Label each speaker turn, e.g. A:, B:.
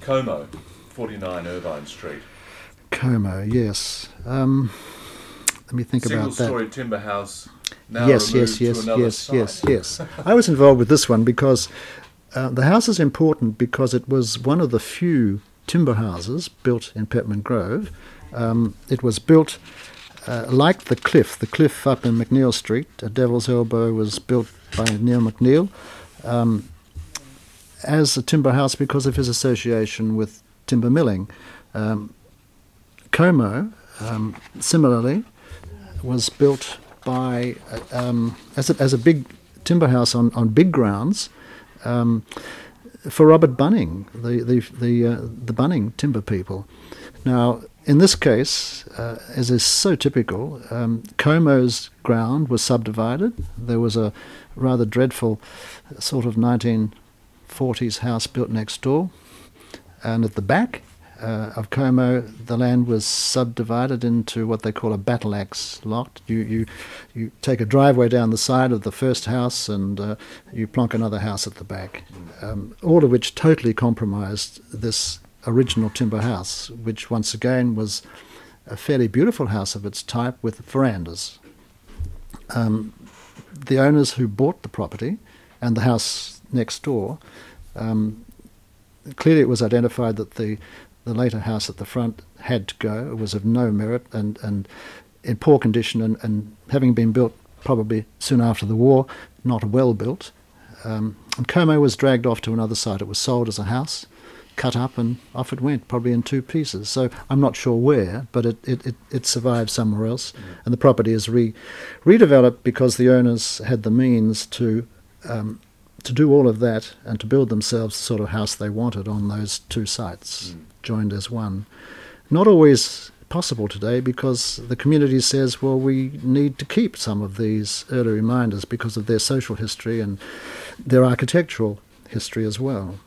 A: Como, 49 Irvine Street.
B: Como, yes. Um, let me think
A: Single
B: about that.
A: Single-story timber house. Now
B: yes, yes, yes, yes,
A: site.
B: yes, yes. I was involved with this one because uh, the house is important because it was one of the few timber houses built in Peppermint Grove. Um, it was built uh, like the cliff. The cliff up in McNeil Street at Devil's Elbow was built by Neil McNeil um, as a timber house because of his association with timber milling. Um, Como, um, similarly, was built by um, as a, as a big timber house on, on big grounds um, for Robert Bunning, the the the, uh, the Bunning timber people. Now, in this case, uh, as is so typical, um, Como's ground was subdivided. There was a rather dreadful sort of 1940s house built next door, and at the back uh, of Como, the land was subdivided into what they call a battle axe lot. You, you, you take a driveway down the side of the first house and uh, you plonk another house at the back, um, all of which totally compromised this original timber house, which once again was a fairly beautiful house of its type with verandas. Um, the owners who bought the property and the house next door, um, clearly it was identified that the the later house at the front had to go. It was of no merit and, and in poor condition, and, and having been built probably soon after the war, not well built. Um, and Como was dragged off to another site. It was sold as a house, cut up, and off it went, probably in two pieces. So I'm not sure where, but it, it, it, it survived somewhere else. And the property is re, redeveloped because the owners had the means to um, to do all of that and to build themselves the sort of house they wanted on those two sites, hmm. joined as one. Not always possible today because the community says, well, we need to keep some of these early reminders because of their social history and their architectural history as well.